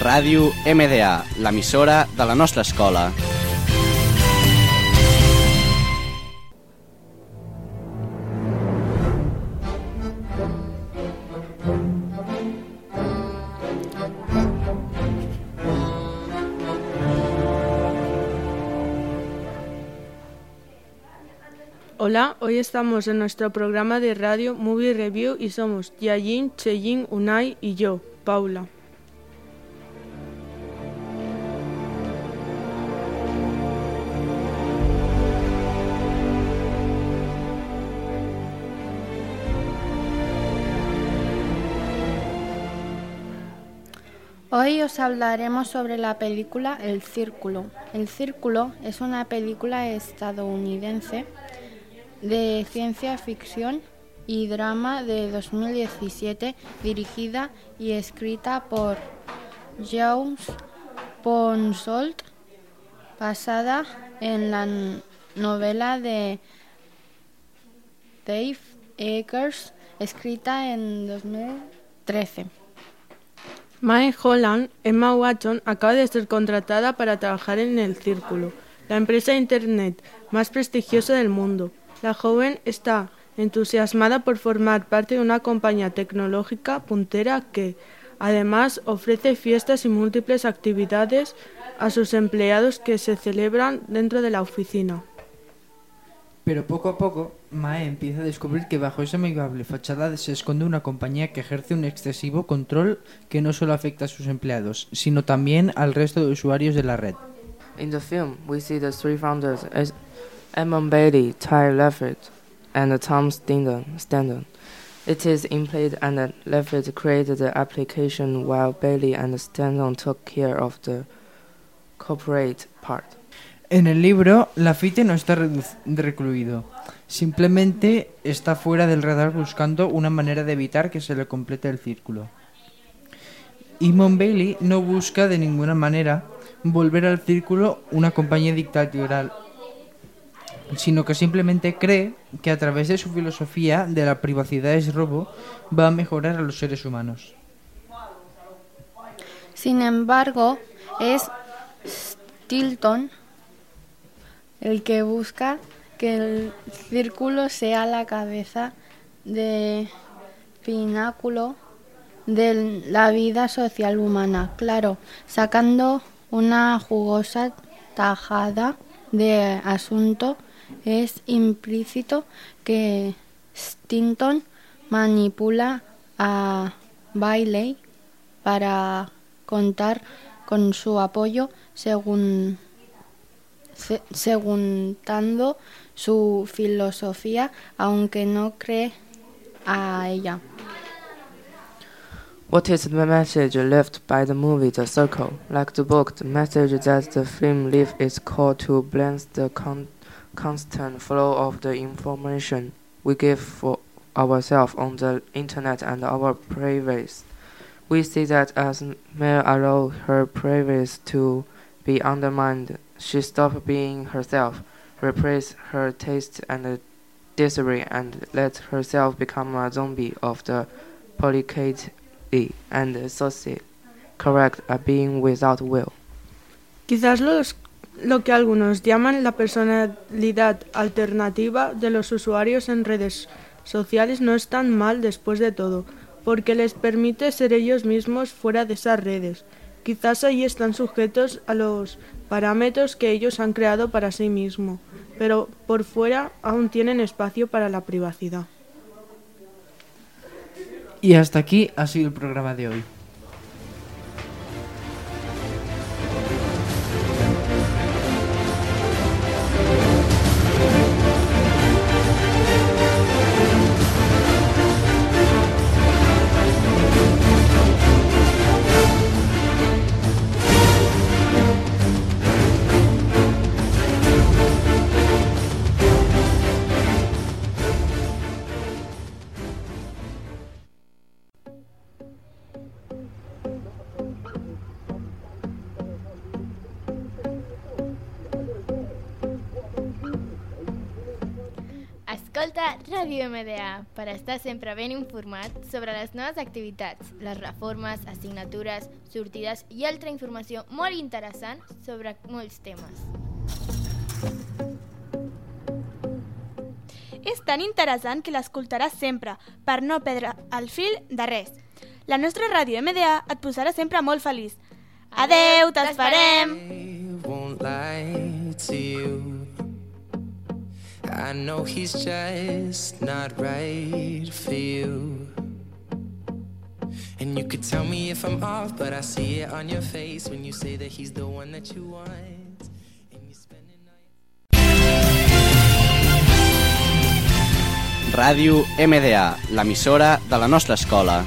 Ràdio MDA, l'emissora de la nostra escola. Hola, hoy estamos en nuestro programa de radio Movie Review y somos Yayin, Cheyin, Unai y yo, Paula. Hoy os hablaremos sobre la película El Círculo. El Círculo es una película estadounidense de ciencia ficción y drama de 2017 dirigida y escrita por James Ponsolt, basada en la novela de Dave Eggers, escrita en 2013. Mae Holland, Emma Watson, acaba de ser contratada para trabajar en El Círculo, la empresa de Internet más prestigiosa del mundo. La joven está entusiasmada por formar parte de una compañía tecnológica puntera que, además, ofrece fiestas y múltiples actividades a sus empleados que se celebran dentro de la oficina. Pero poco a poco, Mae empieza a descubrir que bajo esa amigable fachada se esconde una compañía que ejerce un excesivo control que no solo afecta a sus empleados, sino también al resto de usuarios de la red. In the film, we see the three founders as Bailey, Ty Leffert, and Tom. Standen. It is implied and Leffert created the application while Bailey and Standen took care of the corporate part. En el libro, Lafitte no está recluido. Simplemente está fuera del radar buscando una manera de evitar que se le complete el círculo. Imon Bailey no busca de ninguna manera volver al círculo una compañía dictatorial, sino que simplemente cree que a través de su filosofía de la privacidad es robo va a mejorar a los seres humanos. Sin embargo, es Stilton el que busca que el círculo sea la cabeza de pináculo de la vida social humana. Claro, sacando una jugosa tajada de asunto, es implícito que Stinton manipula a Bailey para contar con su apoyo según se- segundando su filosofía, aunque no cree a ella. What is the message left by the movie The Circle? Like the book, the message that the film leaves is called to balance the con- constant flow of the information we give for ourselves on the internet and our privacy. We see that as Mel allowed her privacy to be undermined, she stopped being herself, repressed her taste and desire, and let herself become a zombie of the polycate and social, correct a being without will. Quizás los- lo que algunos llaman la personalidad alternativa de los usuarios en redes sociales no es tan mal después de todo, porque les permite ser ellos mismos fuera de esas redes. Quizás allí están sujetos a los parámetros que ellos han creado para sí mismos, pero por fuera aún tienen espacio para la privacidad. Y hasta aquí ha sido el programa de hoy. Escolta Ràdio MDA per estar sempre ben informat sobre les noves activitats, les reformes, assignatures, sortides i altra informació molt interessant sobre molts temes. És tan interessant que l'escoltaràs sempre, per no perdre el fil de res. La nostra ràdio MDA et posarà sempre molt feliç. Adeu, t'esperem! won't lie to you. I know he's just not right for you. And you could tell me if I'm off, but I see it on your face when you say that he's the one that you want. Ràdio MDA, l'emissora de la nostra escola.